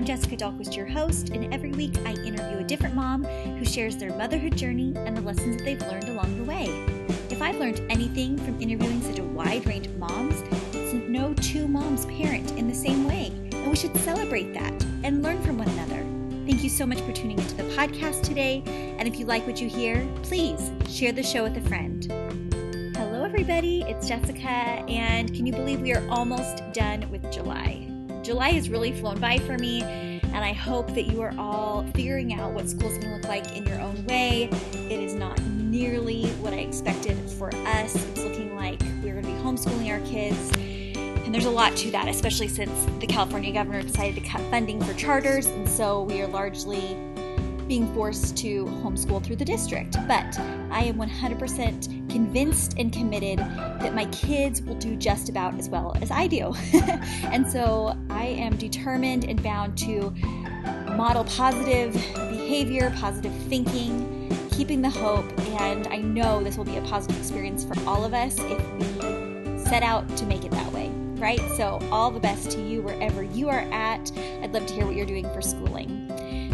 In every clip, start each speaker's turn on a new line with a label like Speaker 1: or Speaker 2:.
Speaker 1: I'm Jessica Dahlquist, your host, and every week I interview a different mom who shares their motherhood journey and the lessons that they've learned along the way. If I've learned anything from interviewing such a wide range of moms, it's no two moms parent in the same way, and we should celebrate that and learn from one another. Thank you so much for tuning into the podcast today, and if you like what you hear, please share the show with a friend. Hello, everybody, it's Jessica, and can you believe we are almost done with July? July has really flown by for me, and I hope that you are all figuring out what school's going to look like in your own way. It is not nearly what I expected for us. It's looking like we're going to be homeschooling our kids. And there's a lot to that, especially since the California governor decided to cut funding for charters. And so we are largely being forced to homeschool through the district. But I am 100% convinced and committed that my kids will do just about as well as I do. and so I am determined and bound to model positive behavior, positive thinking, keeping the hope, and I know this will be a positive experience for all of us if we set out to make it that way, right? So, all the best to you wherever you are at. I'd love to hear what you're doing for schooling.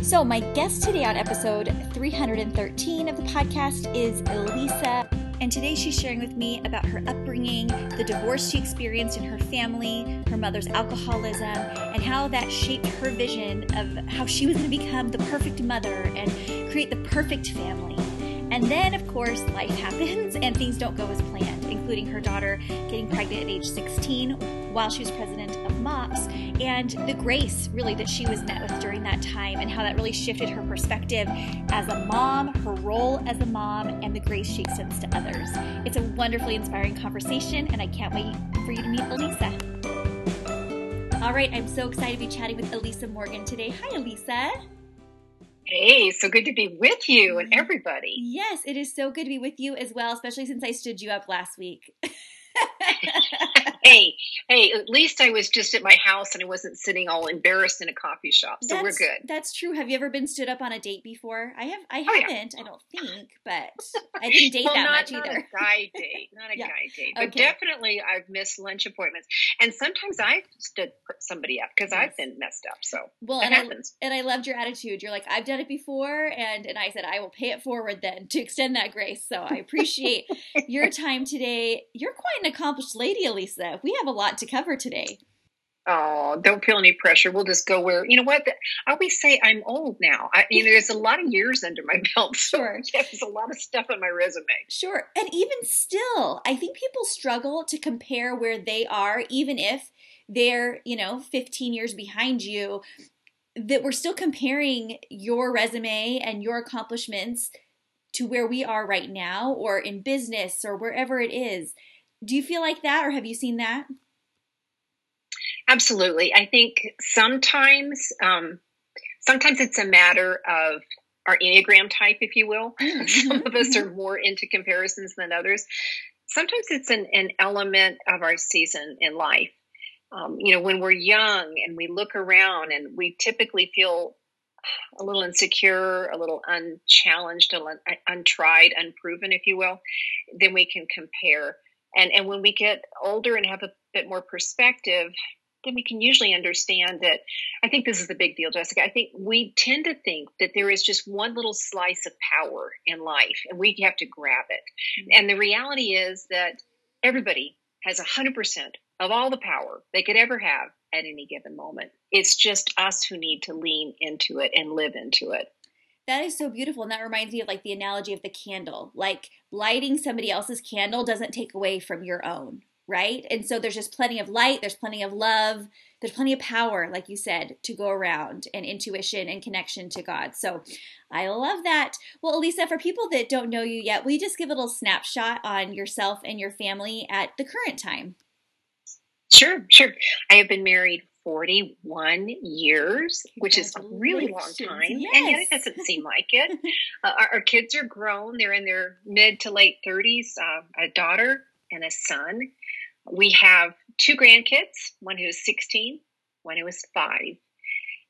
Speaker 1: So, my guest today on episode 313 of the podcast is Elisa. And today she's sharing with me about her upbringing, the divorce she experienced in her family, her mother's alcoholism, and how that shaped her vision of how she was going to become the perfect mother and create the perfect family. And then, of course, life happens and things don't go as planned, including her daughter getting pregnant at age 16 while she was president MOPS, and the grace really that she was met with during that time, and how that really shifted her perspective as a mom, her role as a mom, and the grace she extends to others. It's a wonderfully inspiring conversation, and I can't wait for you to meet Elisa. All right, I'm so excited to be chatting with Elisa Morgan today. Hi, Elisa.
Speaker 2: Hey, so good to be with you and mm-hmm. everybody.
Speaker 1: Yes, it is so good to be with you as well, especially since I stood you up last week.
Speaker 2: hey, hey, at least I was just at my house and I wasn't sitting all embarrassed in a coffee shop. So
Speaker 1: that's,
Speaker 2: we're good.
Speaker 1: That's true. Have you ever been stood up on a date before? I have I oh, haven't, yeah. I don't think, but I didn't date
Speaker 2: well,
Speaker 1: that
Speaker 2: not,
Speaker 1: much
Speaker 2: not
Speaker 1: either.
Speaker 2: a guy date. Not a yeah. guy date. But okay. definitely I've missed lunch appointments. And sometimes I've stood somebody up because yes. I've been messed up. So
Speaker 1: well, and happens. I, and I loved your attitude. You're like, I've done it before and and I said I will pay it forward then to extend that grace. So I appreciate your time today. You're quite an accomplished lady, Elisa. We have a lot to cover today.
Speaker 2: Oh, don't feel any pressure. We'll just go where you know what. I always say I'm old now. I, you know, there's a lot of years under my belt. So
Speaker 1: sure,
Speaker 2: there's a lot of stuff on my resume.
Speaker 1: Sure, and even still, I think people struggle to compare where they are, even if they're you know 15 years behind you. That we're still comparing your resume and your accomplishments to where we are right now, or in business, or wherever it is. Do you feel like that, or have you seen that?
Speaker 2: Absolutely. I think sometimes, um, sometimes it's a matter of our Enneagram type, if you will. Mm-hmm. Some of us are more into comparisons than others. Sometimes it's an, an element of our season in life. Um, you know, when we're young and we look around and we typically feel a little insecure, a little unchallenged, a little untried, unproven, if you will, then we can compare. And and when we get older and have a bit more perspective, then we can usually understand that. I think this is the big deal, Jessica. I think we tend to think that there is just one little slice of power in life and we have to grab it. Mm-hmm. And the reality is that everybody has 100% of all the power they could ever have at any given moment. It's just us who need to lean into it and live into it.
Speaker 1: That is so beautiful. And that reminds me of like the analogy of the candle. Like lighting somebody else's candle doesn't take away from your own, right? And so there's just plenty of light, there's plenty of love, there's plenty of power, like you said, to go around and intuition and connection to God. So I love that. Well, Elisa, for people that don't know you yet, you just give a little snapshot on yourself and your family at the current time?
Speaker 2: Sure, sure. I have been married 41 years, which is a really long time.
Speaker 1: Yes.
Speaker 2: And yet it doesn't seem like it. Uh, our, our, kids are grown. They're in their mid to late 30s, uh, a daughter and a son. We have two grandkids, one who is 16, one who is five.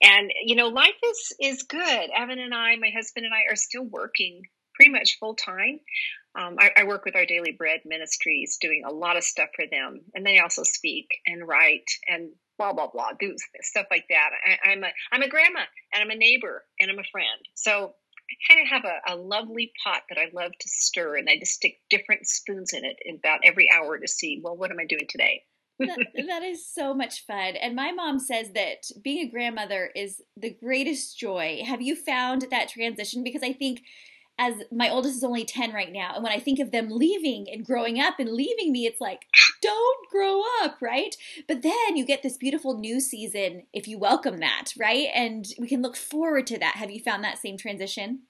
Speaker 2: And, you know, life is, is good. Evan and I, my husband and I, are still working pretty much full time. Um, I, I, work with our Daily Bread Ministries, doing a lot of stuff for them, and they also speak and write. And blah blah blah, do stuff like that. I, I'm a I'm a grandma and I'm a neighbor and I'm a friend. So I kind of have a, a lovely pot that I love to stir, and I just stick different spoons in it about every hour to see, well, what am I doing today?
Speaker 1: that, that is so much fun. And my mom says that being a grandmother is the greatest joy. Have you found that transition? Because I think as my oldest is only 10 right now and when i think of them leaving and growing up and leaving me it's like don't grow up right? But then you get this beautiful new season if you welcome that right? And we can look forward to that. Have you found that same transition?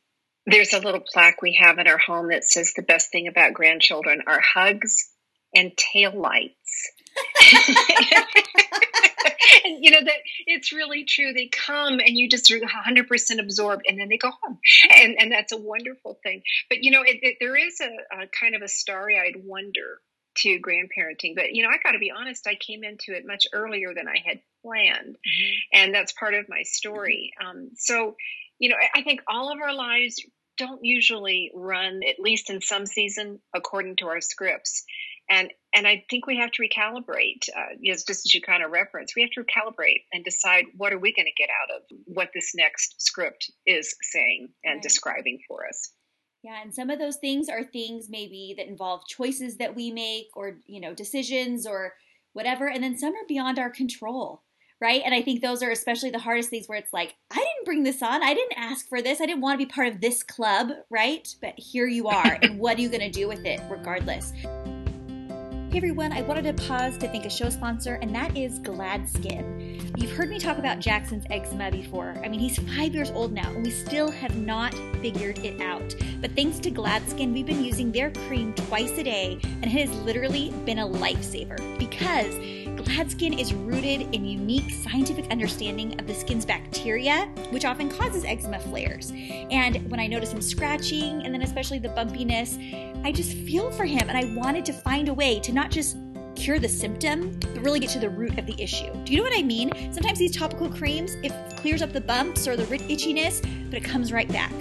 Speaker 2: There's a little plaque we have in our home that says the best thing about grandchildren are hugs and tail lights and you know that it's really true. They come and you just are 100% absorbed, and then they go home, and and that's a wonderful thing. But you know, it, it, there is a, a kind of a starry-eyed wonder to grandparenting. But you know, I got to be honest. I came into it much earlier than I had planned, mm-hmm. and that's part of my story. Um, so, you know, I, I think all of our lives don't usually run, at least in some season, according to our scripts and and I think we have to recalibrate. Uh, just as you kind of reference, we have to recalibrate and decide what are we going to get out of what this next script is saying and right. describing for us.
Speaker 1: Yeah, and some of those things are things maybe that involve choices that we make, or you know, decisions or whatever, and then some are beyond our control right? And I think those are especially the hardest things where it's like, I didn't bring this on. I didn't ask for this. I didn't want to be part of this club, right? But here you are. and what are you going to do with it regardless? Hey everyone, I wanted to pause to thank a show sponsor, and that is GladSkin. You've heard me talk about Jackson's eczema before. I mean, he's five years old now, and we still have not figured it out. But thanks to GladSkin, we've been using their cream twice a day, and it has literally been a lifesaver because GladSkin is rooted in unique scientific understanding of the skin's bacteria, which often causes eczema flares. And when I notice him scratching, and then especially the bumpiness, I just feel for him, and I wanted to find a way to not just cure the symptom, but really get to the root of the issue. Do you know what I mean? Sometimes these topical creams, it clears up the bumps or the itchiness, but it comes right back.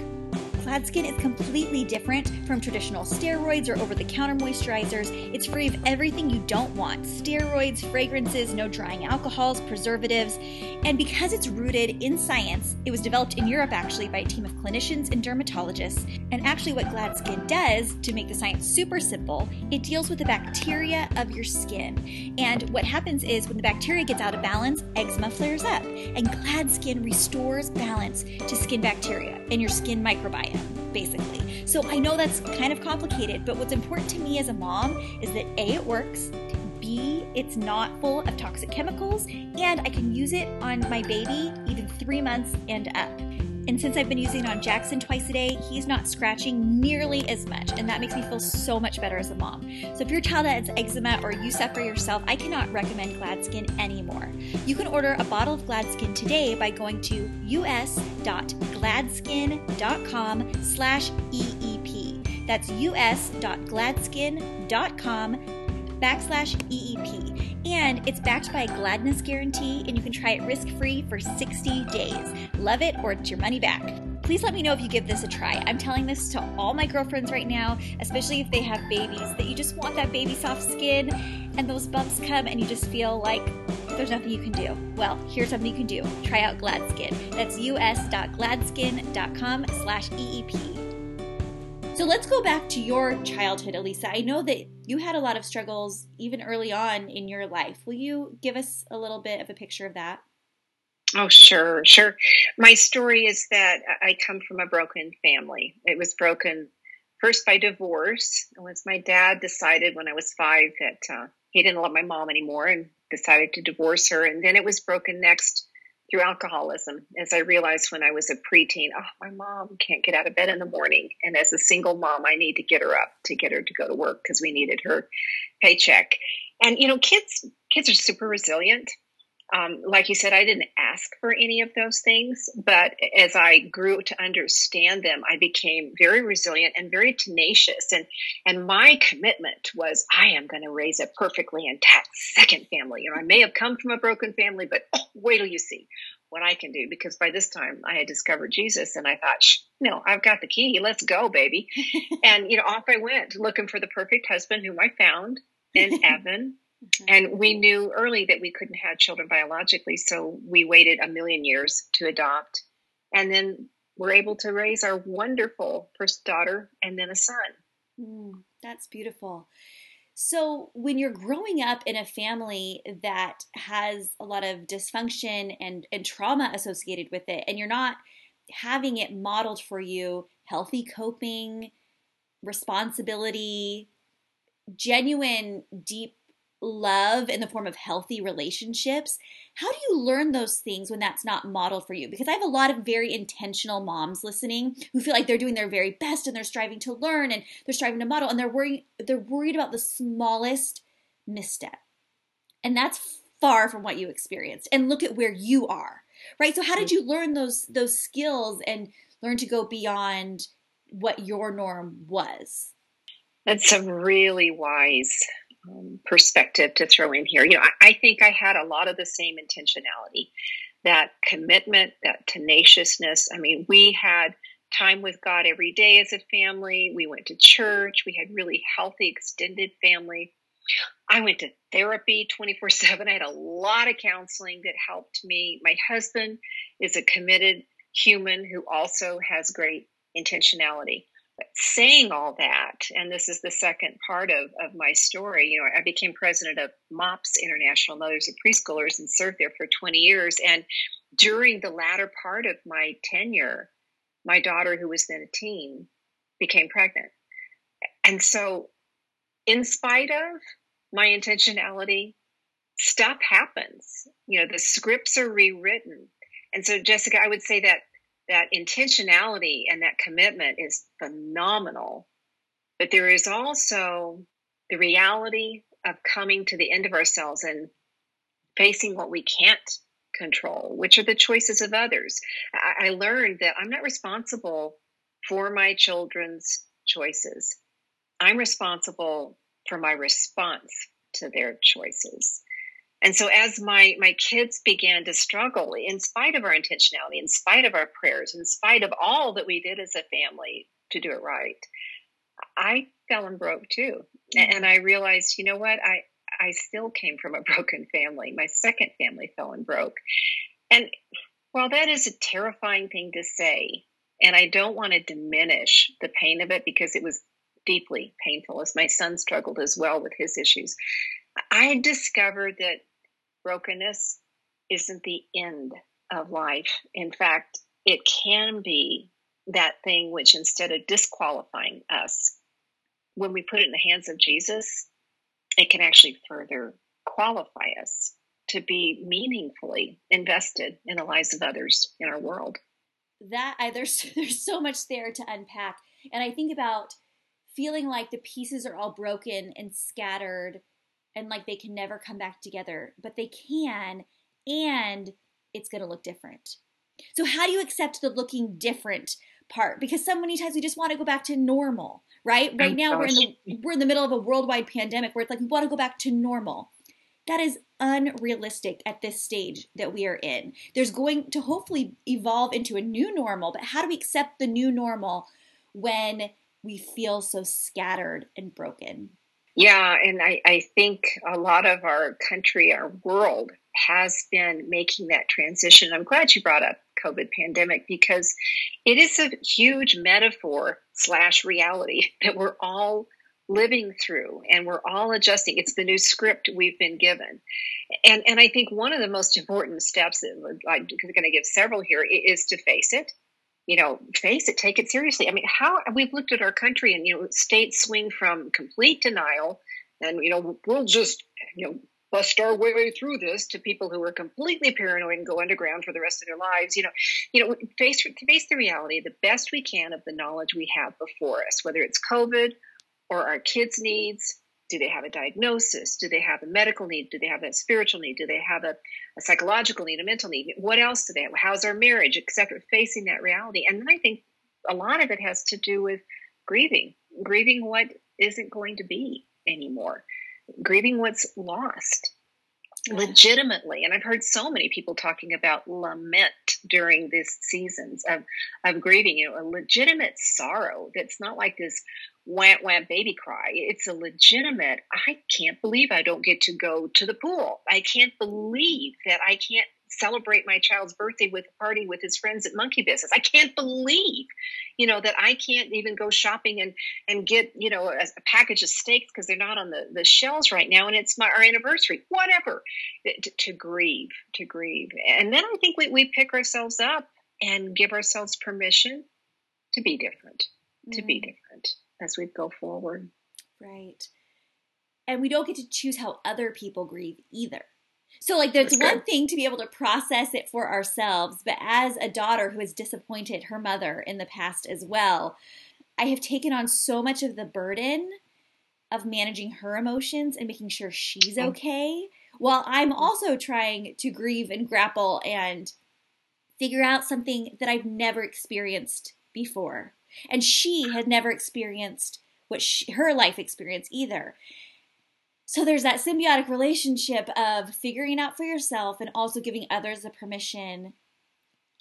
Speaker 1: GladSkin is completely different from traditional steroids or over the counter moisturizers. It's free of everything you don't want steroids, fragrances, no drying alcohols, preservatives. And because it's rooted in science, it was developed in Europe actually by a team of clinicians and dermatologists. And actually, what GladSkin does to make the science super simple, it deals with the bacteria of your skin. And what happens is when the bacteria gets out of balance, eczema flares up. And GladSkin restores balance to skin bacteria and your skin microbiome basically. So I know that's kind of complicated, but what's important to me as a mom is that A, it works, B, it's not full of toxic chemicals, and I can use it on my baby even three months and up. And since I've been using it on Jackson twice a day, he's not scratching nearly as much. And that makes me feel so much better as a mom. So if your child has eczema or you suffer yourself, I cannot recommend GladSkin anymore. You can order a bottle of GladSkin today by going to us.gladskin.com slash EEP. That's us.gladskin.com backslash EEP and it's backed by a gladness guarantee, and you can try it risk free for 60 days. Love it or it's your money back. Please let me know if you give this a try. I'm telling this to all my girlfriends right now, especially if they have babies, that you just want that baby soft skin and those bumps come and you just feel like there's nothing you can do. Well, here's something you can do. Try out GladSkin. That's us.gladskin.com slash EEP. So let's go back to your childhood, Elisa. I know that you had a lot of struggles even early on in your life. Will you give us a little bit of a picture of that?
Speaker 2: Oh, sure, sure. My story is that I come from a broken family. It was broken first by divorce. Once my dad decided when I was five that uh, he didn't love my mom anymore and decided to divorce her. And then it was broken next through alcoholism as I realized when I was a preteen, oh, my mom can't get out of bed in the morning. And as a single mom, I need to get her up to get her to go to work because we needed her paycheck. And, you know, kids, kids are super resilient um, like you said, I didn't ask for any of those things, but as I grew to understand them, I became very resilient and very tenacious. And and my commitment was, I am going to raise a perfectly intact second family. You know, I may have come from a broken family, but oh, wait till you see what I can do. Because by this time, I had discovered Jesus, and I thought, no, I've got the key. Let's go, baby. and you know, off I went looking for the perfect husband, whom I found in Evan Mm-hmm. And we knew early that we couldn't have children biologically, so we waited a million years to adopt. And then we're able to raise our wonderful first daughter and then a son.
Speaker 1: Mm, that's beautiful. So, when you're growing up in a family that has a lot of dysfunction and, and trauma associated with it, and you're not having it modeled for you healthy coping, responsibility, genuine, deep love in the form of healthy relationships. How do you learn those things when that's not modeled for you? Because I have a lot of very intentional moms listening who feel like they're doing their very best and they're striving to learn and they're striving to model and they're worried they're worried about the smallest misstep. And that's far from what you experienced. And look at where you are. Right? So how did you learn those those skills and learn to go beyond what your norm was?
Speaker 2: That's a really wise um, perspective to throw in here. You know, I, I think I had a lot of the same intentionality, that commitment, that tenaciousness. I mean, we had time with God every day as a family. We went to church. We had really healthy, extended family. I went to therapy 24 7. I had a lot of counseling that helped me. My husband is a committed human who also has great intentionality saying all that, and this is the second part of, of my story, you know, I became president of MOPS International Mothers of Preschoolers and served there for 20 years. And during the latter part of my tenure, my daughter, who was then a teen, became pregnant. And so, in spite of my intentionality, stuff happens. You know, the scripts are rewritten. And so, Jessica, I would say that that intentionality and that commitment is phenomenal. But there is also the reality of coming to the end of ourselves and facing what we can't control, which are the choices of others. I, I learned that I'm not responsible for my children's choices. I'm responsible for my response to their choices. And so as my my kids began to struggle, in spite of our intentionality, in spite of our prayers, in spite of all that we did as a family to do it right, I fell and broke too. Mm-hmm. And I realized, you know what, I I still came from a broken family. My second family fell and broke. And while that is a terrifying thing to say, and I don't want to diminish the pain of it because it was deeply painful as my son struggled as well with his issues. I discovered that brokenness isn't the end of life. In fact, it can be that thing which, instead of disqualifying us, when we put it in the hands of Jesus, it can actually further qualify us to be meaningfully invested in the lives of others in our world.
Speaker 1: That I, there's there's so much there to unpack, and I think about feeling like the pieces are all broken and scattered and like they can never come back together, but they can, and it's going to look different. So, how do you accept the looking different part? Because so many times we just want to go back to normal, right? Oh, right oh, now we're in the we're in the middle of a worldwide pandemic where it's like we want to go back to normal. That is unrealistic at this stage that we are in. There's going to hopefully evolve into a new normal, but how do we accept the new normal when we feel so scattered and broken?
Speaker 2: Yeah, and I, I think a lot of our country, our world has been making that transition. I'm glad you brought up COVID pandemic because it is a huge metaphor slash reality that we're all living through and we're all adjusting. It's the new script we've been given. And and I think one of the most important steps that I'm going to give several here is to face it you know, face it, take it seriously. I mean, how we've looked at our country and, you know, states swing from complete denial and, you know, we'll just, you know, bust our way through this to people who are completely paranoid and go underground for the rest of their lives. You know, you know, face face the reality the best we can of the knowledge we have before us, whether it's COVID or our kids' needs, do they have a diagnosis? Do they have a medical need? Do they have a spiritual need? Do they have a, a psychological need, a mental need? What else do they have? How's our marriage, etc.? Facing that reality. And then I think a lot of it has to do with grieving, grieving what isn't going to be anymore, grieving what's lost legitimately. And I've heard so many people talking about lament during these seasons of, of grieving, you know, a legitimate sorrow that's not like this wham wham baby cry. It's a legitimate, I can't believe I don't get to go to the pool. I can't believe that I can't celebrate my child's birthday with a party with his friends at Monkey Business. I can't believe, you know, that I can't even go shopping and and get, you know, a, a package of steaks because they're not on the, the shelves right now and it's my our anniversary. Whatever. To, to grieve, to grieve. And then I think we, we pick ourselves up and give ourselves permission to be different, to mm. be different as we go forward.
Speaker 1: Right. And we don't get to choose how other people grieve either. So, like, there's one thing to be able to process it for ourselves, but as a daughter who has disappointed her mother in the past as well, I have taken on so much of the burden of managing her emotions and making sure she's oh. okay, while I'm mm. also trying to grieve and grapple and figure out something that I've never experienced before. And she had never experienced what she, her life experience either. So there's that symbiotic relationship of figuring out for yourself and also giving others the permission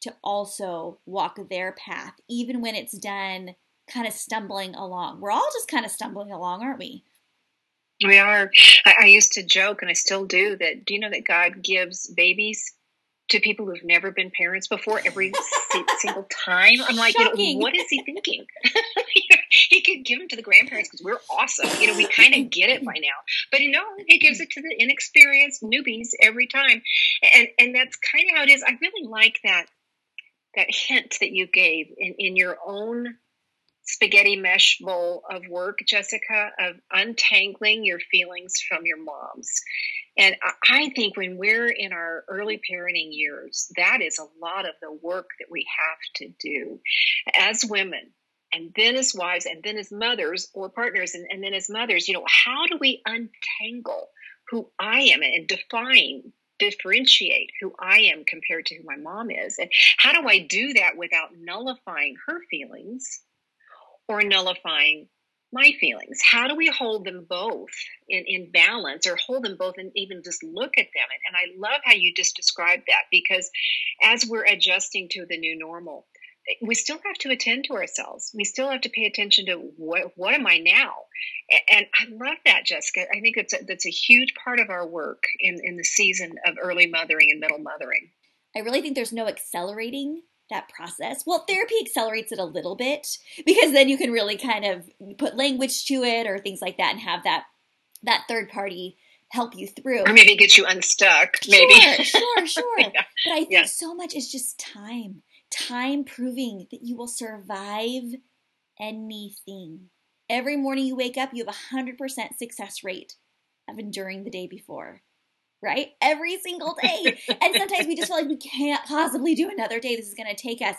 Speaker 1: to also walk their path, even when it's done kind of stumbling along. We're all just kind of stumbling along, aren't we?
Speaker 2: We are. I, I used to joke, and I still do, that do you know that God gives babies to people who've never been parents before every single time. I'm like, you know, what is he thinking? he could give them to the grandparents because we're awesome. You know, we kind of get it by now. But you know, he gives it to the inexperienced newbies every time, and and that's kind of how it is. I really like that that hint that you gave in in your own spaghetti mesh bowl of work, Jessica, of untangling your feelings from your moms. And I think when we're in our early parenting years, that is a lot of the work that we have to do as women. And then as wives, and then as mothers or partners, and, and then as mothers, you know, how do we untangle who I am and define differentiate who I am compared to who my mom is. And how do I do that without nullifying her feelings or nullifying my feelings? How do we hold them both in, in balance or hold them both and even just look at them? And, and I love how you just described that because as we're adjusting to the new normal, eh, we still have to attend to ourselves. We still have to pay attention to what, what am I now? And I love that, Jessica. I think that's a, that's a huge part of our work in, in the season of early mothering and middle mothering.
Speaker 1: I really think there's no accelerating that process. Well, therapy accelerates it a little bit because then you can really kind of put language to it or things like that and have that that third party help you through.
Speaker 2: Or maybe get you unstuck. Maybe.
Speaker 1: Sure, sure, sure. yeah. But I think yeah. so much is just time. Time proving that you will survive anything. Every morning you wake up, you have a 100% success rate of enduring the day before right? Every single day. and sometimes we just feel like we can't possibly do another day. This is going to take us.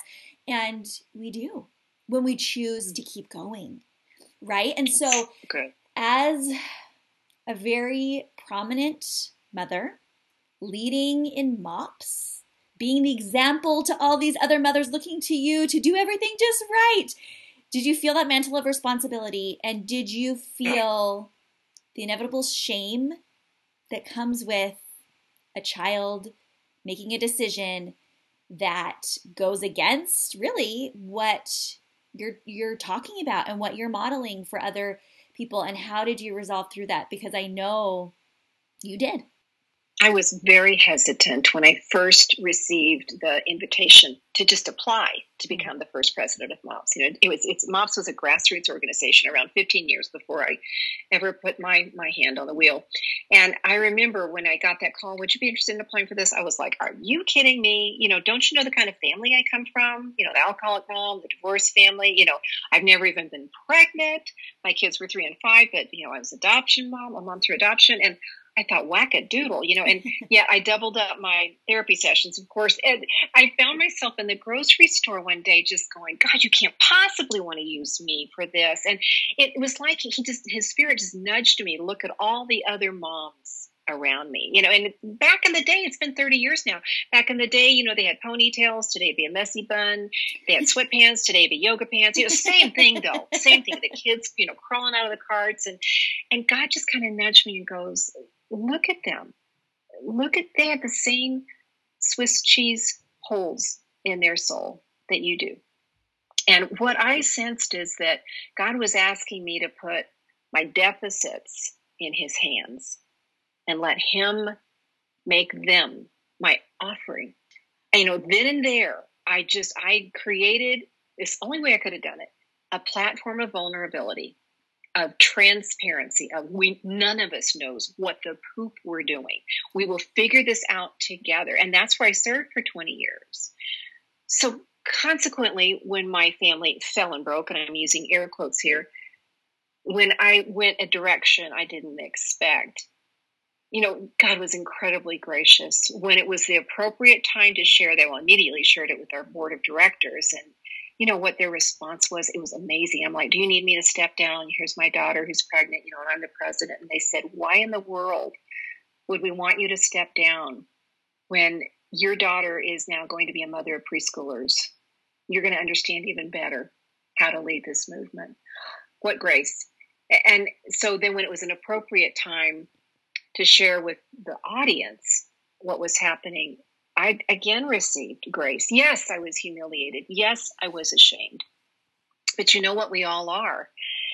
Speaker 1: And we do when we choose to keep going, right? And so, okay. as a very prominent mother, leading in MOPS, being the example to all these other mothers looking to you to do everything just right. Did you feel that mantle of responsibility? And did you feel the inevitable shame that comes with a child making a decision that goes against really what you're you're talking about and what you're modeling for other people and how did you resolve through that because I know you did.
Speaker 2: I was very hesitant when I first received the invitation to just apply to mm-hmm. become the first president of MOPS. You know, it was it's MOPS was a grassroots organization around 15 years before I ever put my my hand on the wheel. And I remember when I got that call, would you be interested in applying for this? I was like, are you kidding me? You know, don't you know the kind of family I come from? You know, the alcoholic mom, the divorced family. You know, I've never even been pregnant. My kids were three and five, but you know, I was adoption mom, a mom through adoption, and I thought, whack a doodle, you know, and yeah, I doubled up my therapy sessions, of course. And I found myself in the grocery store one day just going, God, you can't possibly want to use me for this. And it was like he just, his spirit just nudged me look at all the other moms around me, you know, and back in the day, it's been 30 years now. Back in the day, you know, they had ponytails. Today it'd be a messy bun. They had sweatpants. Today it'd be yoga pants. You know, same thing though. Same thing. The kids, you know, crawling out of the carts and, and God just kind of nudged me and goes, look at them. Look at they have the same Swiss cheese holes in their soul that you do. And what I sensed is that God was asking me to put my deficits in his hands and let him make them my offering. And, you know, then and there, I just, I created this only way I could have done it a platform of vulnerability, of transparency, of we, none of us knows what the poop we're doing. We will figure this out together. And that's where I served for 20 years. So consequently, when my family fell and broke, and I'm using air quotes here, when I went a direction I didn't expect, you know, God was incredibly gracious. When it was the appropriate time to share, they well immediately shared it with our board of directors. And you know what their response was? It was amazing. I'm like, Do you need me to step down? Here's my daughter who's pregnant, you know, and I'm the president. And they said, Why in the world would we want you to step down when your daughter is now going to be a mother of preschoolers? You're going to understand even better how to lead this movement. What grace. And so then when it was an appropriate time to share with the audience what was happening, I again received grace. Yes, I was humiliated. Yes, I was ashamed. But you know what? We all are.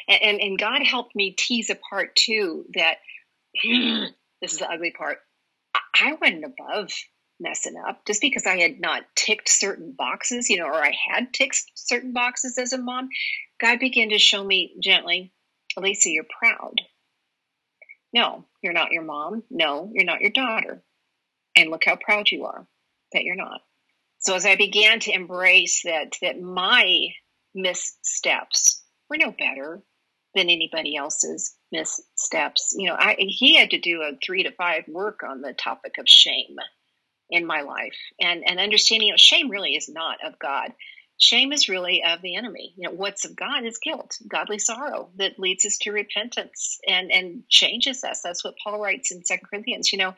Speaker 2: And, and, and God helped me tease apart too that this is the ugly part. I wasn't above messing up just because I had not ticked certain boxes, you know, or I had ticked certain boxes as a mom. God began to show me gently, Elisa, you're proud. No, you're not your mom. No, you're not your daughter. And look how proud you are that you're not. So as I began to embrace that that my missteps were no better than anybody else's missteps, you know, I he had to do a three to five work on the topic of shame in my life and and understanding you know shame really is not of God. Shame is really of the enemy. You know, what's of God is guilt, godly sorrow that leads us to repentance and and changes us. That's what Paul writes in Second Corinthians. You know,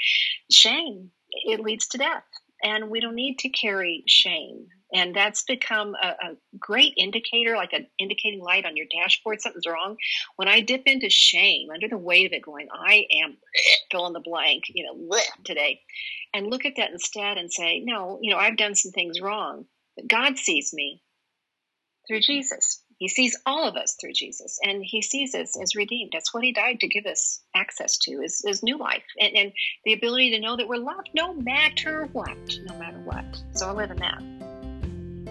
Speaker 2: shame it leads to death and we don't need to carry shame. And that's become a, a, great indicator like an indicating light on your dashboard something's wrong. When i dip into shame under the weight of it going i am fill in the blank you know today and look at that instead and say no you know i've done some things wrong but god sees me through jesus he sees all of us through Jesus, and he sees us as redeemed. That's what he died to give us access to is, is new life and, and the ability to know that we're loved no matter what, no matter what. So I live in that.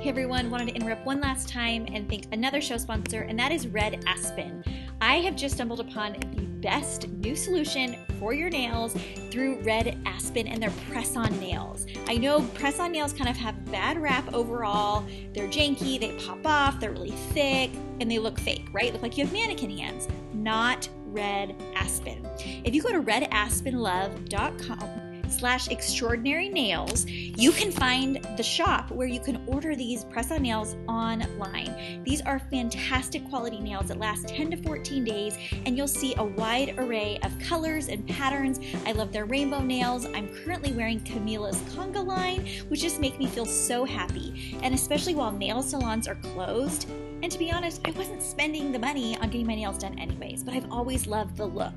Speaker 1: Hey everyone, wanted to interrupt one last time and thank another show sponsor, and that is Red Aspen. I have just stumbled upon the best new solution for your nails through Red Aspen and their press on nails. I know press on nails kind of have bad rap overall. They're janky, they pop off, they're really thick, and they look fake, right? Look like you have mannequin hands. Not Red Aspen. If you go to redaspenlove.com, slash extraordinary nails, you can find the shop where you can order these press on nails online. These are fantastic quality nails that last 10 to 14 days, and you'll see a wide array of colors and patterns. I love their rainbow nails. I'm currently wearing Camila's conga line, which just make me feel so happy. And especially while nail salons are closed, and to be honest, I wasn't spending the money on getting my nails done anyways, but I've always loved the look.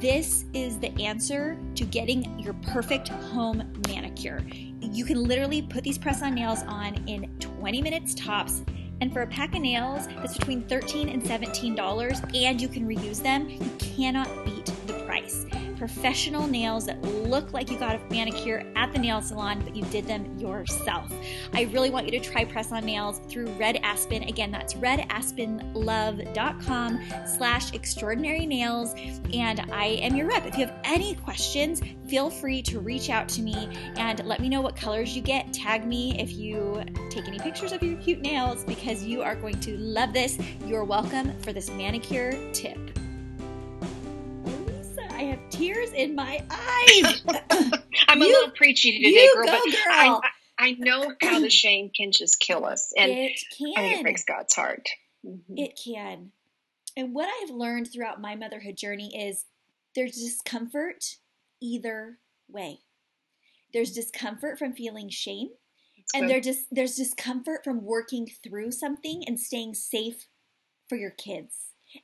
Speaker 1: This is the answer to getting your perfect home manicure. You can literally put these press on nails on in 20 minutes tops. And for a pack of nails that's between 13 and $17, and you can reuse them, you cannot beat the price professional nails that look like you got a manicure at the nail salon, but you did them yourself. I really want you to try press on nails through Red Aspen. Again, that's redaspenlove.com slash extraordinary nails. And I am your rep. If you have any questions, feel free to reach out to me and let me know what colors you get. Tag me if you take any pictures of your cute nails because you are going to love this. You're welcome for this manicure tip. I have tears in my eyes.
Speaker 2: I'm you, a little preachy today, girl, go, but girl. I, I know how the shame can just kill us, and it can. I mean, it breaks God's heart.
Speaker 1: Mm-hmm. It can. And what I've learned throughout my motherhood journey is there's discomfort either way. There's discomfort from feeling shame, That's and there just there's discomfort from working through something and staying safe for your kids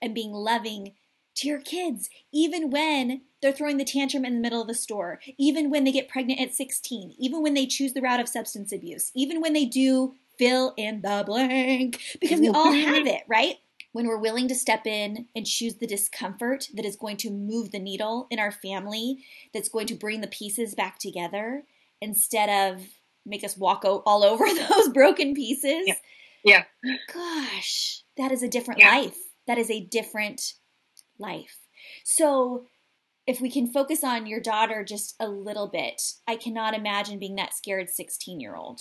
Speaker 1: and being loving to your kids, even when they're throwing the tantrum in the middle of the store, even when they get pregnant at 16, even when they choose the route of substance abuse, even when they do fill in the blank, because we all have it, right? When we're willing to step in and choose the discomfort that is going to move the needle in our family, that's going to bring the pieces back together instead of make us walk all over those broken pieces.
Speaker 2: Yeah. yeah.
Speaker 1: Gosh, that is a different yeah. life. That is a different life. So, if we can focus on your daughter just a little bit, I cannot imagine being that scared 16 year old.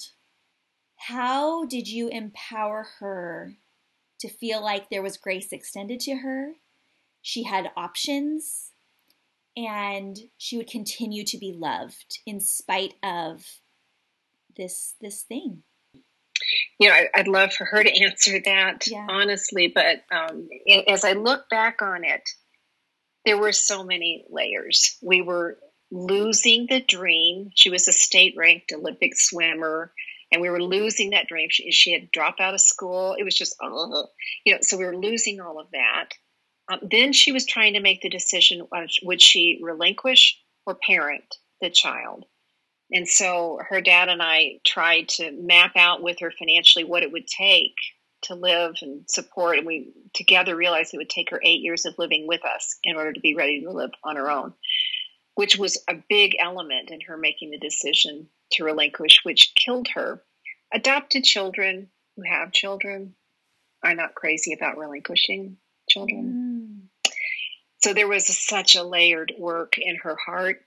Speaker 1: How did you empower her to feel like there was grace extended to her? She had options and she would continue to be loved in spite of this this thing
Speaker 2: you know, I, would love for her to answer that yeah. honestly, but um, as I look back on it, there were so many layers. We were losing the dream. She was a state ranked Olympic swimmer, and we were losing that dream. She, she had dropped out of school. It was just, uh, you know, so we were losing all of that. Um, then she was trying to make the decision would she relinquish or parent the child? And so her dad and I tried to map out with her financially what it would take to live and support. And we together realized it would take her eight years of living with us in order to be ready to live on her own, which was a big element in her making the decision to relinquish, which killed her. Adopted children who have children are not crazy about relinquishing children. Mm. So there was such a layered work in her heart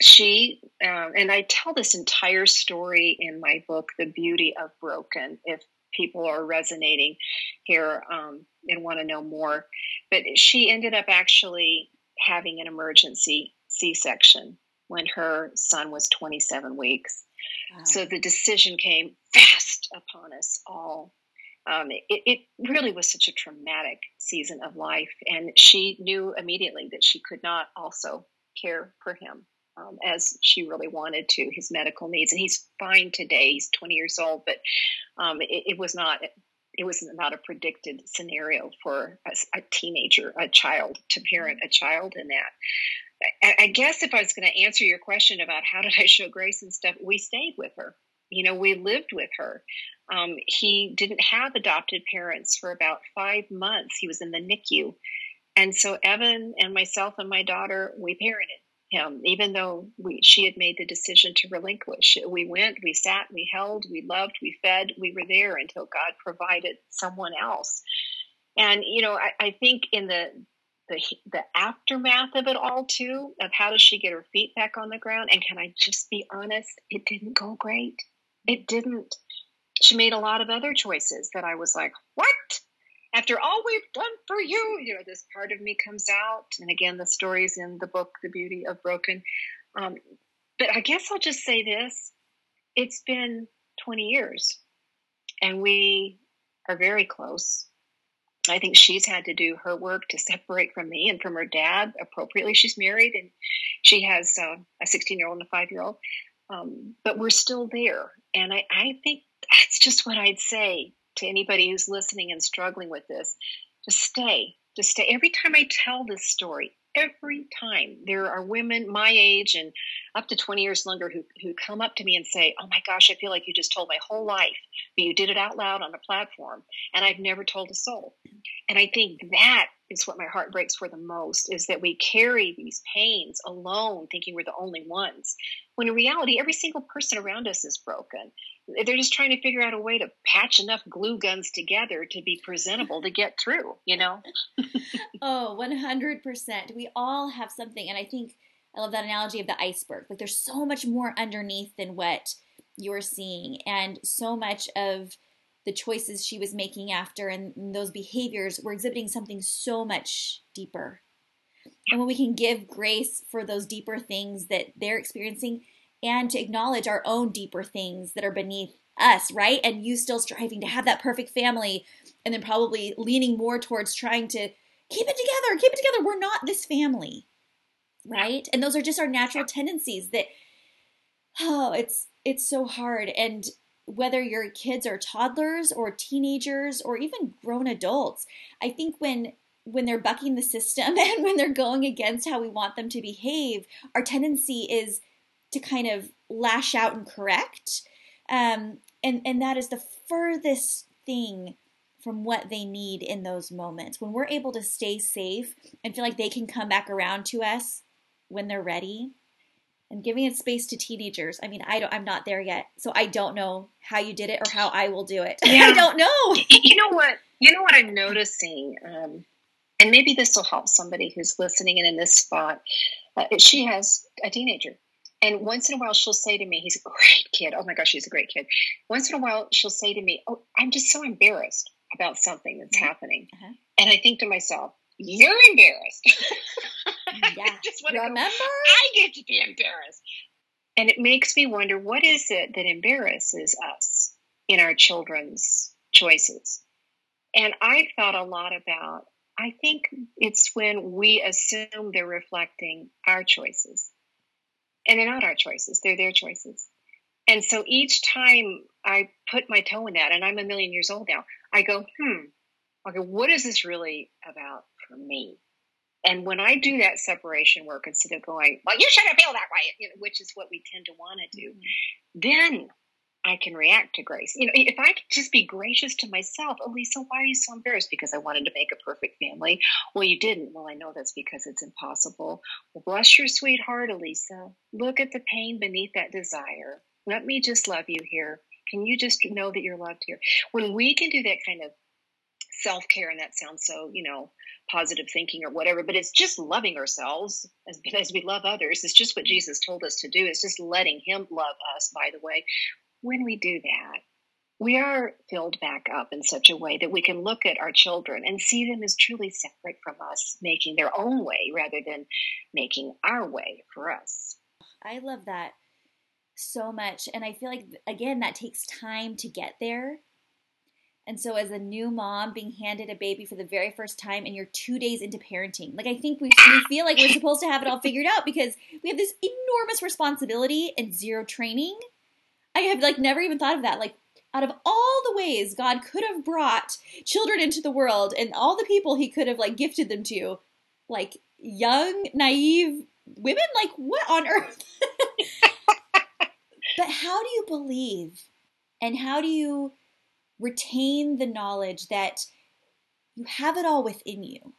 Speaker 2: she um, and I tell this entire story in my book, The Beauty of Broken. If people are resonating here um, and want to know more, but she ended up actually having an emergency C-section when her son was 27 weeks. Wow. So the decision came fast upon us all. Um, it, it, really was such a traumatic season of life, and she knew immediately that she could not also care for him um, as she really wanted to, his medical needs. And he's fine today. He's 20 years old, but um, it, it, was not. It was not a predicted scenario for a, a, teenager, a child, to parent a child in that. I, I guess if I was going to answer your question about how did I show grace and stuff, we stayed with her. You know, we lived with her. Um, he didn't have adopted parents for about five months. He was in the NICU. And so Evan and myself and my daughter, we parented him, even though we, she had made the decision to relinquish. We went, we sat, we held, we loved, we fed, we were there until God provided someone else. And, you know, I, I think in the, the, the aftermath of it all, too, of how does she get her feet back on the ground? And can I just be honest? It didn't go great. It didn't. She made a lot of other choices that I was like, what? After all we've done for you, you know, this part of me comes out. And again, the stories in the book, The Beauty of Broken. Um, but I guess I'll just say this it's been 20 years, and we are very close. I think she's had to do her work to separate from me and from her dad appropriately. She's married and she has uh, a 16 year old and a five year old, um, but we're still there. And I, I think that's just what I'd say to anybody who's listening and struggling with this to stay, to stay. Every time I tell this story, every time there are women my age and up to 20 years younger who, who come up to me and say, Oh my gosh, I feel like you just told my whole life, but you did it out loud on a platform, and I've never told a soul. And I think that is what my heart breaks for the most is that we carry these pains alone, thinking we're the only ones. When in reality, every single person around us is broken. They're just trying to figure out a way to patch enough glue guns together to be presentable to get through, you know?
Speaker 1: oh, 100%. We all have something. And I think I love that analogy of the iceberg. Like there's so much more underneath than what you're seeing. And so much of the choices she was making after and those behaviors were exhibiting something so much deeper. And when we can give grace for those deeper things that they're experiencing and to acknowledge our own deeper things that are beneath us, right? And you still striving to have that perfect family and then probably leaning more towards trying to keep it together, keep it together. We're not this family, right? And those are just our natural tendencies that oh, it's it's so hard and whether your kids are toddlers or teenagers or even grown adults, I think when when they're bucking the system and when they're going against how we want them to behave, our tendency is to kind of lash out and correct. Um, and, and that is the furthest thing from what they need in those moments. When we're able to stay safe and feel like they can come back around to us when they're ready, and giving it space to teenagers. I mean, I don't I'm not there yet. So I don't know how you did it or how I will do it. Yeah. I don't know.
Speaker 2: you know what? You know what I'm noticing um, and maybe this will help somebody who's listening and in this spot. Uh, she has a teenager. And once in a while, she'll say to me, He's a great kid. Oh my gosh, he's a great kid. Once in a while, she'll say to me, Oh, I'm just so embarrassed about something that's mm-hmm. happening. Uh-huh. And I think to myself, You're embarrassed.
Speaker 1: Yeah. just Remember? Go,
Speaker 2: I get to be embarrassed. And it makes me wonder what is it that embarrasses us in our children's choices? And I thought a lot about I think it's when we assume they're reflecting our choices. And they're not our choices, they're their choices. And so each time I put my toe in that, and I'm a million years old now, I go, hmm, okay, what is this really about for me? And when I do that separation work, instead of going, well, you shouldn't feel that way, you know, which is what we tend to want to do, mm-hmm. then I can react to grace. You know, if I could just be gracious to myself, oh, Elisa, why are you so embarrassed? Because I wanted to make a perfect family. Well, you didn't. Well, I know that's because it's impossible. Well, bless your sweet heart, Elisa. Look at the pain beneath that desire. Let me just love you here. Can you just know that you're loved here? When we can do that kind of self care, and that sounds so, you know, positive thinking or whatever, but it's just loving ourselves as, as we love others. It's just what mm-hmm. Jesus told us to do. It's just letting Him love us, by the way when we do that, we are filled back up in such a way that we can look at our children and see them as truly separate from us, making their own way rather than making our way for us.
Speaker 1: I love that so much. And I feel like, again, that takes time to get there. And so, as a new mom being handed a baby for the very first time and you're two days into parenting, like I think we, we feel like we're supposed to have it all figured out because we have this enormous responsibility and zero training I have like never even thought of that. Like out of all the ways God could have brought children into the world and all the people he could have like gifted them to, like young, naive women, like what on earth? but how do you believe and how do you retain the knowledge that you have it all within you?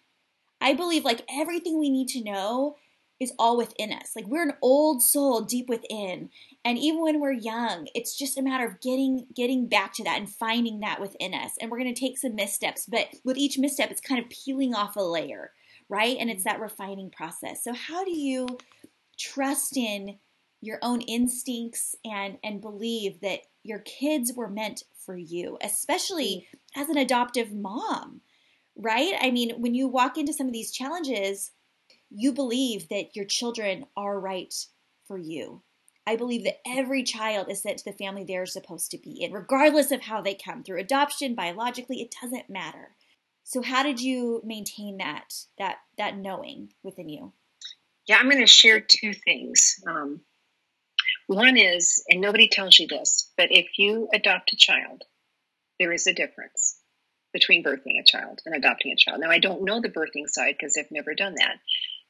Speaker 1: I believe like everything we need to know is all within us. Like we're an old soul deep within. And even when we're young, it's just a matter of getting getting back to that and finding that within us. And we're going to take some missteps, but with each misstep it's kind of peeling off a layer, right? And it's that refining process. So how do you trust in your own instincts and and believe that your kids were meant for you, especially mm. as an adoptive mom? Right? I mean, when you walk into some of these challenges, you believe that your children are right for you. I believe that every child is sent to the family they're supposed to be in, regardless of how they come through adoption, biologically, it doesn't matter. So how did you maintain that that that knowing within you?
Speaker 2: Yeah, I'm going to share two things. Um, one is, and nobody tells you this, but if you adopt a child, there is a difference between birthing a child and adopting a child. Now, I don't know the birthing side because I've never done that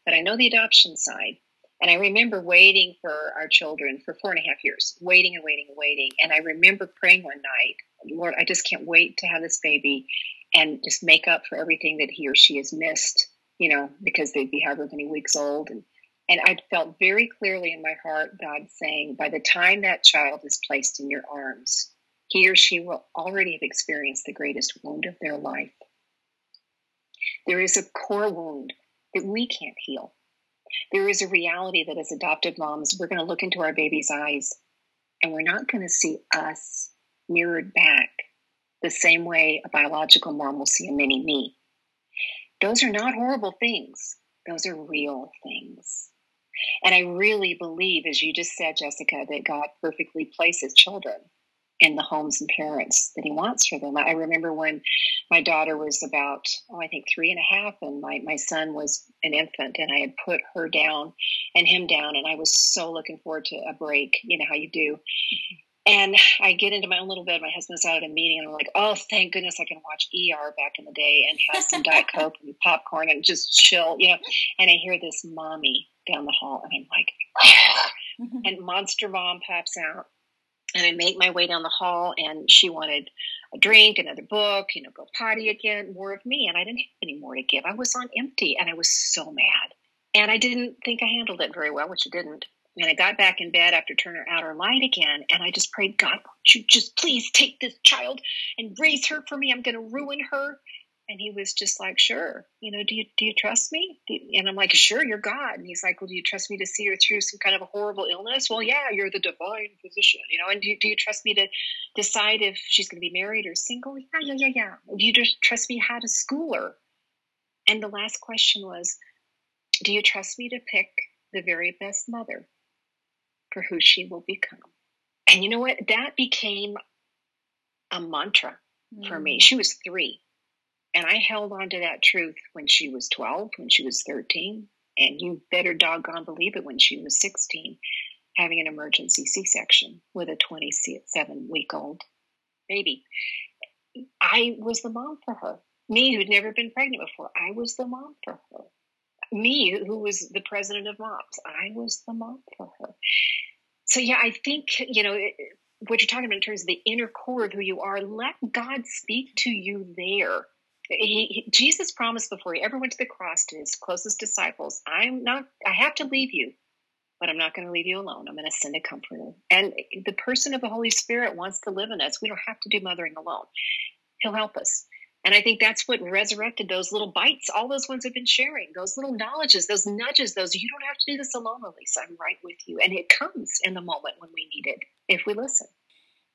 Speaker 2: but I know the adoption side. And I remember waiting for our children for four and a half years, waiting and waiting and waiting. And I remember praying one night, Lord, I just can't wait to have this baby and just make up for everything that he or she has missed, you know, because they'd be however many weeks old. And, and I felt very clearly in my heart God saying, by the time that child is placed in your arms, he or she will already have experienced the greatest wound of their life. There is a core wound that we can't heal. There is a reality that as adoptive moms, we're going to look into our baby's eyes and we're not going to see us mirrored back the same way a biological mom will see a mini me. Those are not horrible things, those are real things. And I really believe, as you just said, Jessica, that God perfectly places children in the homes and parents that he wants for them. I remember when my daughter was about, oh, I think three and a half, and my, my son was an infant, and I had put her down and him down, and I was so looking forward to a break, you know how you do. And I get into my own little bed. My husband's out at a meeting, and I'm like, "Oh, thank goodness I can watch ER back in the day and have some Diet Coke and popcorn and just chill, you know." And I hear this mommy down the hall, and I'm like, mm-hmm. and Monster Mom pops out, and I make my way down the hall, and she wanted a drink, another book, you know, go potty again, more of me, and I didn't have any more to give. I was on empty, and I was so mad, and I didn't think I handled it very well, which I didn't. And I got back in bed after turning out her light again, and I just prayed, God, won't you just please take this child and raise her for me? I'm going to ruin her. And he was just like, "Sure, you know, do you do you trust me?" And I'm like, "Sure, you're God." And he's like, "Well, do you trust me to see her through some kind of a horrible illness?" Well, yeah, you're the divine physician, you know. And do you, do you trust me to decide if she's going to be married or single? Yeah, yeah, yeah, yeah. Do you just trust me how to school her? And the last question was, "Do you trust me to pick the very best mother for who she will become?" And you know what? That became a mantra mm. for me. Mm. She was three and I held on to that truth when she was 12, when she was 13, and you better doggone believe it when she was 16, having an emergency C section with a 27 week old baby. I was the mom for her. Me, who'd never been pregnant before, I was the mom for her. Me, who was the president of moms, I was the mom for her. So, yeah, I think, you know, what you're talking about in terms of the inner core of who you are, let God speak to you there he, he, Jesus promised before he ever went to the cross to his closest disciples, I'm not, I have to leave you, but I'm not going to leave you alone. I'm going to send a comforter. And the person of the Holy Spirit wants to live in us. We don't have to do mothering alone. He'll help us. And I think that's what resurrected those little bites. All those ones I've been sharing, those little knowledges, those nudges, those you don't have to do this alone, Elise. I'm right with you. And it comes in the moment when we need it if we listen.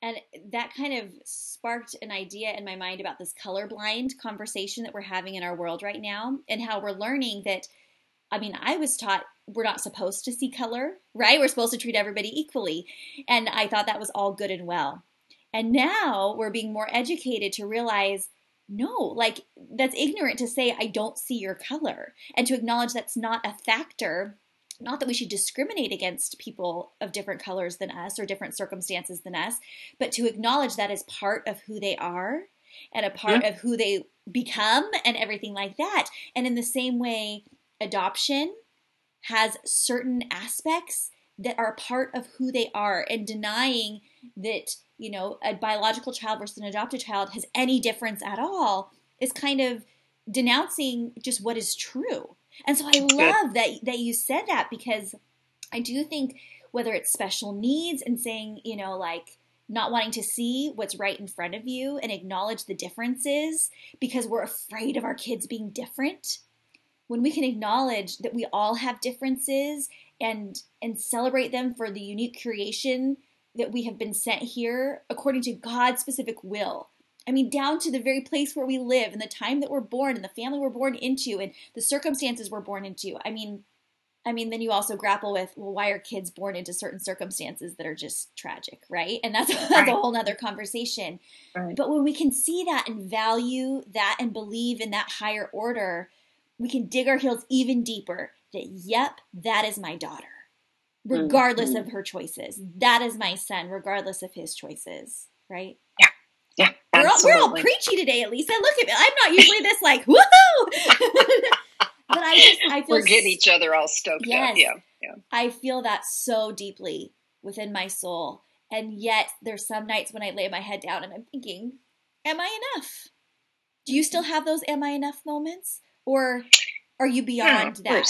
Speaker 1: And that kind of sparked an idea in my mind about this colorblind conversation that we're having in our world right now, and how we're learning that. I mean, I was taught we're not supposed to see color, right? We're supposed to treat everybody equally. And I thought that was all good and well. And now we're being more educated to realize no, like that's ignorant to say, I don't see your color, and to acknowledge that's not a factor not that we should discriminate against people of different colors than us or different circumstances than us, but to acknowledge that as part of who they are and a part yeah. of who they become and everything like that. And in the same way, adoption has certain aspects that are part of who they are and denying that, you know, a biological child versus an adopted child has any difference at all is kind of denouncing just what is true and so I love that that you said that because I do think whether it's special needs and saying, you know, like not wanting to see what's right in front of you and acknowledge the differences because we're afraid of our kids being different. When we can acknowledge that we all have differences and and celebrate them for the unique creation that we have been sent here according to God's specific will I mean, down to the very place where we live and the time that we're born and the family we're born into and the circumstances we're born into. I mean, I mean, then you also grapple with, well, why are kids born into certain circumstances that are just tragic, right? And that's, that's right. a whole nother conversation. Right. But when we can see that and value that and believe in that higher order, we can dig our heels even deeper that, yep, that is my daughter, regardless mm-hmm. of her choices. That is my son, regardless of his choices, right?
Speaker 2: Yeah.
Speaker 1: We're all, we're all, preachy today, Elisa. Look at me. I'm not usually this like, woohoo! but I just, I feel.
Speaker 2: We're getting each other all stoked yes, up. Yeah. Yeah.
Speaker 1: I feel that so deeply within my soul. And yet, there's some nights when I lay my head down and I'm thinking, am I enough? Do you still mm-hmm. have those am I enough moments? Or are you beyond yeah, that?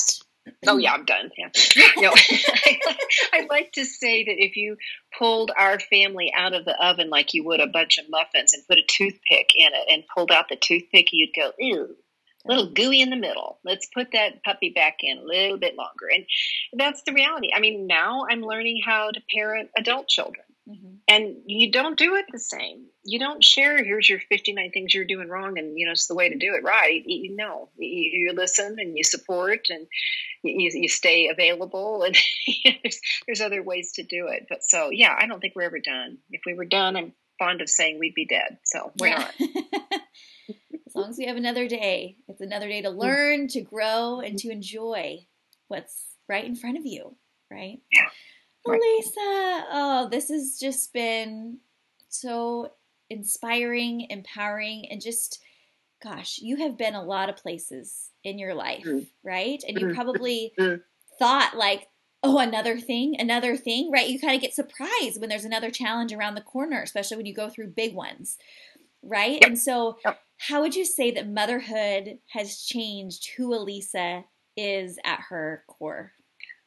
Speaker 2: Oh yeah, I'm done. Yeah. no, I, like to say that if you pulled our family out of the oven like you would a bunch of muffins and put a toothpick in it and pulled out the toothpick, you'd go, ew, little gooey in the middle. Let's put that puppy back in a little bit longer. And that's the reality. I mean, now I'm learning how to parent adult children. Mm-hmm. And you don't do it the same. You don't share, here's your 59 things you're doing wrong, and you know, it's the way to do it right. You, know, you, you listen and you support and you, you stay available, and there's, there's other ways to do it. But so, yeah, I don't think we're ever done. If we were done, I'm fond of saying we'd be dead. So we're yeah. not.
Speaker 1: as long as we have another day, it's another day to mm. learn, to grow, and to enjoy what's right in front of you, right?
Speaker 2: Yeah.
Speaker 1: Elisa, oh, this has just been so inspiring, empowering, and just, gosh, you have been a lot of places in your life, mm. right? And you mm-hmm. probably thought, like, oh, another thing, another thing, right? You kind of get surprised when there's another challenge around the corner, especially when you go through big ones, right? Yep. And so, yep. how would you say that motherhood has changed who Elisa is at her core?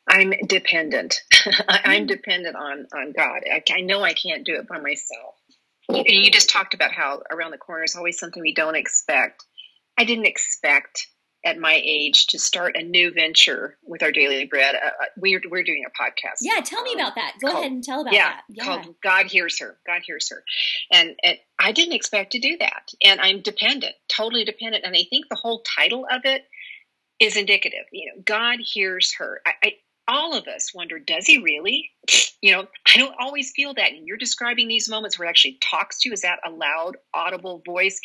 Speaker 2: I'm dependent. I'm mm. dependent on on God. I, I, know I can't do it by myself. You, you just talked about how around the corner is always something we don't expect. I didn't expect at my age to start a new venture with our daily bread. Uh, uh we're we're doing a podcast.
Speaker 1: Yeah, tell me um, about that. Go called, ahead and tell about yeah, that.
Speaker 2: Yeah, called God hears her. God hears her, and, and I didn't expect to do that, and I'm dependent, totally dependent. And I think the whole title of it is indicative. You know, God hears her. I, I all of us wonder, does he really? You know, I don't always feel that. And you're describing these moments where it actually talks to you. Is that a loud, audible voice?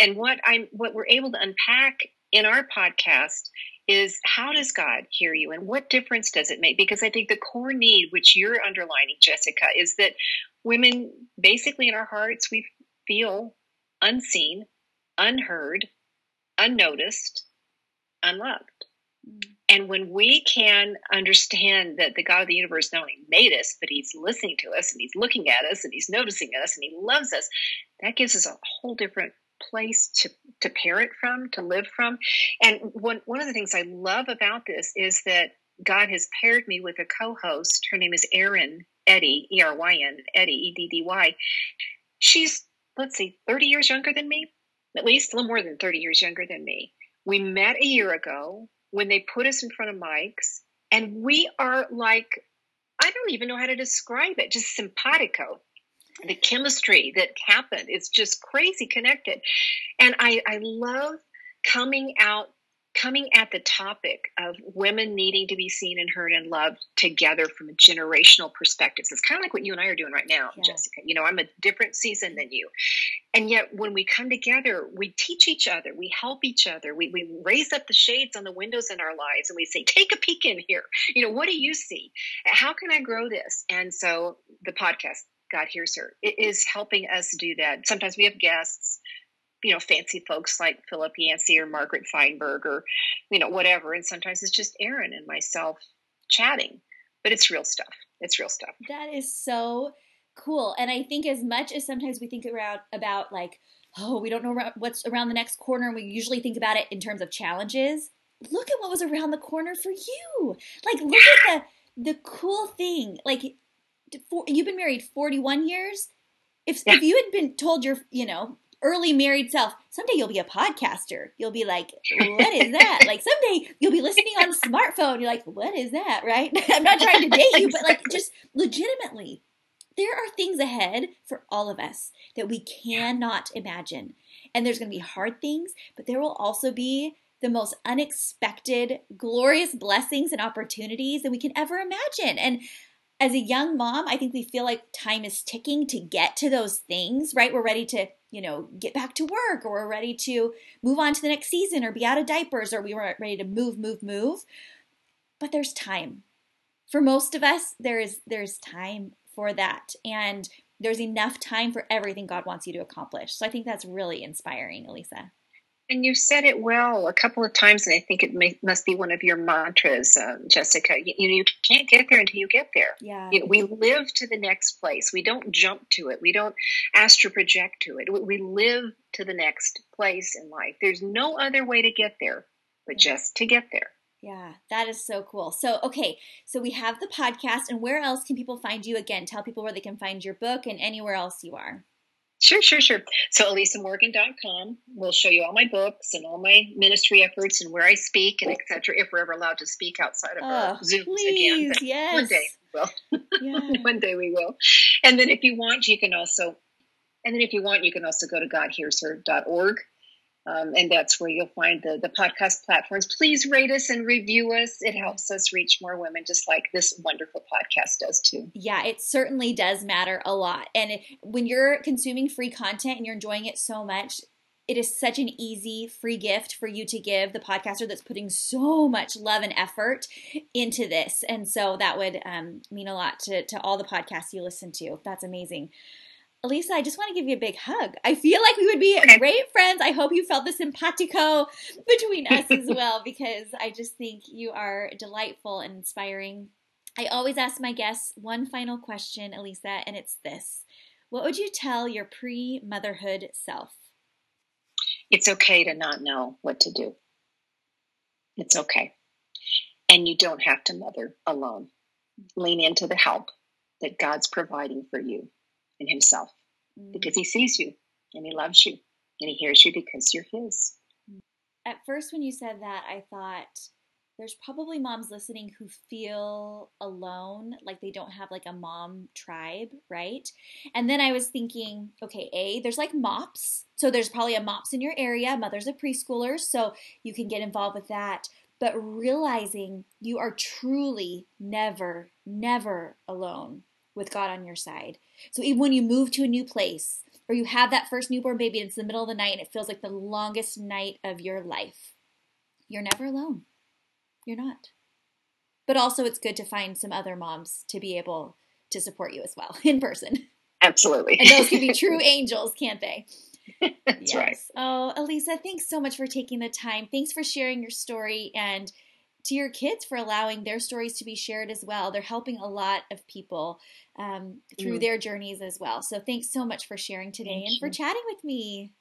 Speaker 2: And what I'm what we're able to unpack in our podcast is how does God hear you and what difference does it make? Because I think the core need, which you're underlining, Jessica, is that women basically in our hearts, we feel unseen, unheard, unnoticed, unloved. Mm-hmm. And when we can understand that the God of the universe not only made us, but he's listening to us and he's looking at us and he's noticing us and he loves us, that gives us a whole different place to, to parent from, to live from. And one, one of the things I love about this is that God has paired me with a co host. Her name is Eryn Eddy, E R Y N, Eddy, E D D Y. She's, let's see, 30 years younger than me, at least a little more than 30 years younger than me. We met a year ago when they put us in front of mics, and we are like, I don't even know how to describe it, just simpatico. The chemistry that happened, it's just crazy connected. And I, I love coming out coming at the topic of women needing to be seen and heard and loved together from a generational perspective. So it's kind of like what you and I are doing right now, yeah. Jessica. You know, I'm a different season than you. And yet, when we come together, we teach each other, we help each other, we, we raise up the shades on the windows in our lives and we say, take a peek in here. You know, what do you see? How can I grow this? And so the podcast, God Hears Her, it is helping us do that. Sometimes we have guests you know, fancy folks like Philip Yancey or Margaret Feinberg or, you know, whatever. And sometimes it's just Eryn and myself chatting, but it's real stuff. It's real stuff.
Speaker 1: That is so cool. And I think as much as sometimes we think around about like, oh, we don't know what's around the next corner, and we usually think about it in terms of challenges. Look at what was around the corner for you. Like, look at the the cool thing. Like, for, you've been married forty one years. If yeah. if you had been told your, you know, early married self. Someday you'll be a podcaster. You'll be like, what is that? like someday you'll be listening on a smartphone. You're like, what is that? Right? I'm not trying to date you, but like just legitimately, there are things ahead for all of us that we cannot imagine. And there's going to be hard things, but there will also be the most unexpected, glorious blessings and opportunities that we can ever imagine. And as a young mom, I think we feel like time is ticking to get to those things, right? We're ready to, you know, get back to work or we're ready to move on to the next season or be out of diapers or we weren't ready to move, move, move. But there's time. For most of us, there is there's time for that. And there's enough time for everything God wants you to accomplish. So I think that's really inspiring, Elisa.
Speaker 2: And you said it well a couple of times, and I think it may, must be one of your mantras, um, Jessica. You, you, know, you can't get there until you get there.
Speaker 1: Yeah.
Speaker 2: You know, we live to the next place. We don't jump to it. We don't astral project to it. We live to the next place in life. There's no other way to get there but yeah. just to get there.
Speaker 1: Yeah, that is so cool. So, okay, so we have the podcast, and where else can people find you again? Tell people where they can find your book and anywhere else you are.
Speaker 2: Sure, sure, sure. So elisamorgan.com will show you all my books and all my ministry efforts and where I speak and etc. If we're ever allowed to speak outside of oh, our ah, Zooms
Speaker 1: please,
Speaker 2: again.
Speaker 1: Yes.
Speaker 2: One day we will. Yeah. one day we will. And then if you want, you can also and then if you want, you can also go to godhearsher.org um, and that's where you'll find the, the podcast platforms. Please rate us and review us. It helps us reach more women, just like this wonderful podcast does too.
Speaker 1: Yeah, it certainly does matter a lot. And when you're consuming free content and you're enjoying it so much, it is such an easy free gift for you to give the podcaster that's putting so much love and effort into this. And so that would um, mean a lot to, to all the podcasts you listen to. That's amazing. Elisa, I just want to give you a big hug. I feel like we would be great friends. I hope you felt the simpatico between us as well because I just think you are delightful and inspiring. I always ask my guests one final question, Elisa, and it's this What would you tell your pre motherhood self?
Speaker 2: It's okay to not know what to do. It's okay. And you don't have to mother alone. Lean into the help that God's providing for you in Himself mm. because He sees you and He loves you and He hears you because you're His.
Speaker 1: At first, when you said that, I thought, there's probably moms listening who feel alone, like they don't have like a mom tribe, right? And then I was thinking, okay, A, there's like MOPS. So there's probably a MOPS in your area, mothers of preschoolers, so you can get involved with that. But realizing you are truly never, never alone with God on your side. So even when you move to a new place or you have that first newborn baby and it's the middle of the night and it feels like the longest night of your life, you're never alone. You're not. But also, it's good to find some other moms to be able to support you as well in person.
Speaker 2: Absolutely.
Speaker 1: and those can be true angels, can't they?
Speaker 2: That's yes. right.
Speaker 1: Oh, Elisa, thanks so much for taking the time. Thanks for sharing your story and to your kids for allowing their stories to be shared as well. They're helping a lot of people um, through mm. their journeys as well. So thanks so much for sharing today Thank and for chatting with me.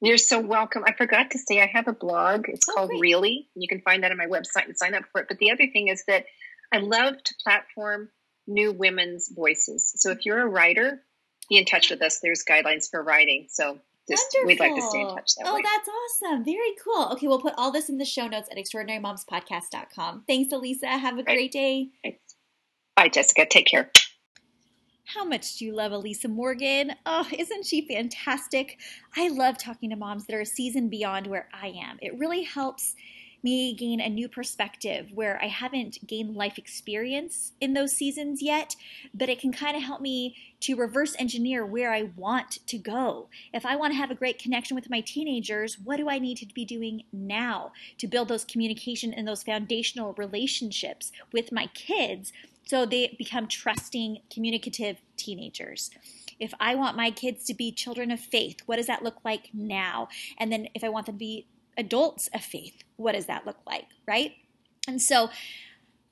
Speaker 2: You're so welcome. I forgot to say I have a blog. It's oh, called great. Really. You can find that on my website and sign up for it. But the other thing is that I love to platform new women's voices. So if you're a writer, be in touch with us. There's guidelines for writing. So just Wonderful. we'd like to stay in touch that
Speaker 1: oh,
Speaker 2: way.
Speaker 1: that's awesome. Very cool. Okay, we'll put all this in the show notes at extraordinarymomspodcast.com. Thanks, Elisa. Have a great day.
Speaker 2: Bye, Jessica. Take care.
Speaker 1: How much do you love Elisa Morgan? Oh, isn't she fantastic? I love talking to moms that are a season beyond where I am. It really helps me gain a new perspective where I haven't gained life experience in those seasons yet, but it can kind of help me to reverse engineer where I want to go. If I want to have a great connection with my teenagers, what do I need to be doing now to build those communication and those foundational relationships with my kids so they become trusting, communicative teenagers. If I want my kids to be children of faith, what does that look like now? And then if I want them to be adults of faith, what does that look like, right? And so,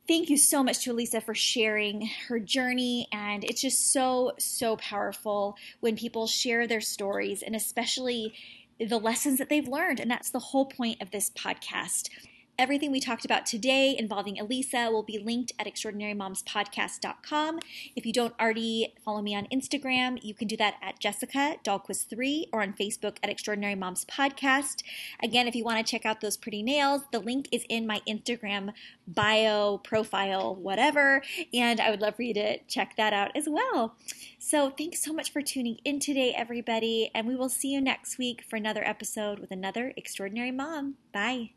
Speaker 1: thank you so much to Elisa for sharing her journey. And it's just so, so powerful when people share their stories and especially the lessons that they've learned. And that's the whole point of this podcast. Everything we talked about today involving Elisa will be linked at extraordinarymomspodcast.com. If you don't already follow me on Instagram, you can do that at Jessica Dahlquist3 or on Facebook at Extraordinary Moms Podcast. Again, if you want to check out those pretty nails, the link is in my Instagram bio, profile, whatever, and I would love for you to check that out as well. So, thanks so much for tuning in today, everybody, and we will see you next week for another episode with another extraordinary mom. Bye.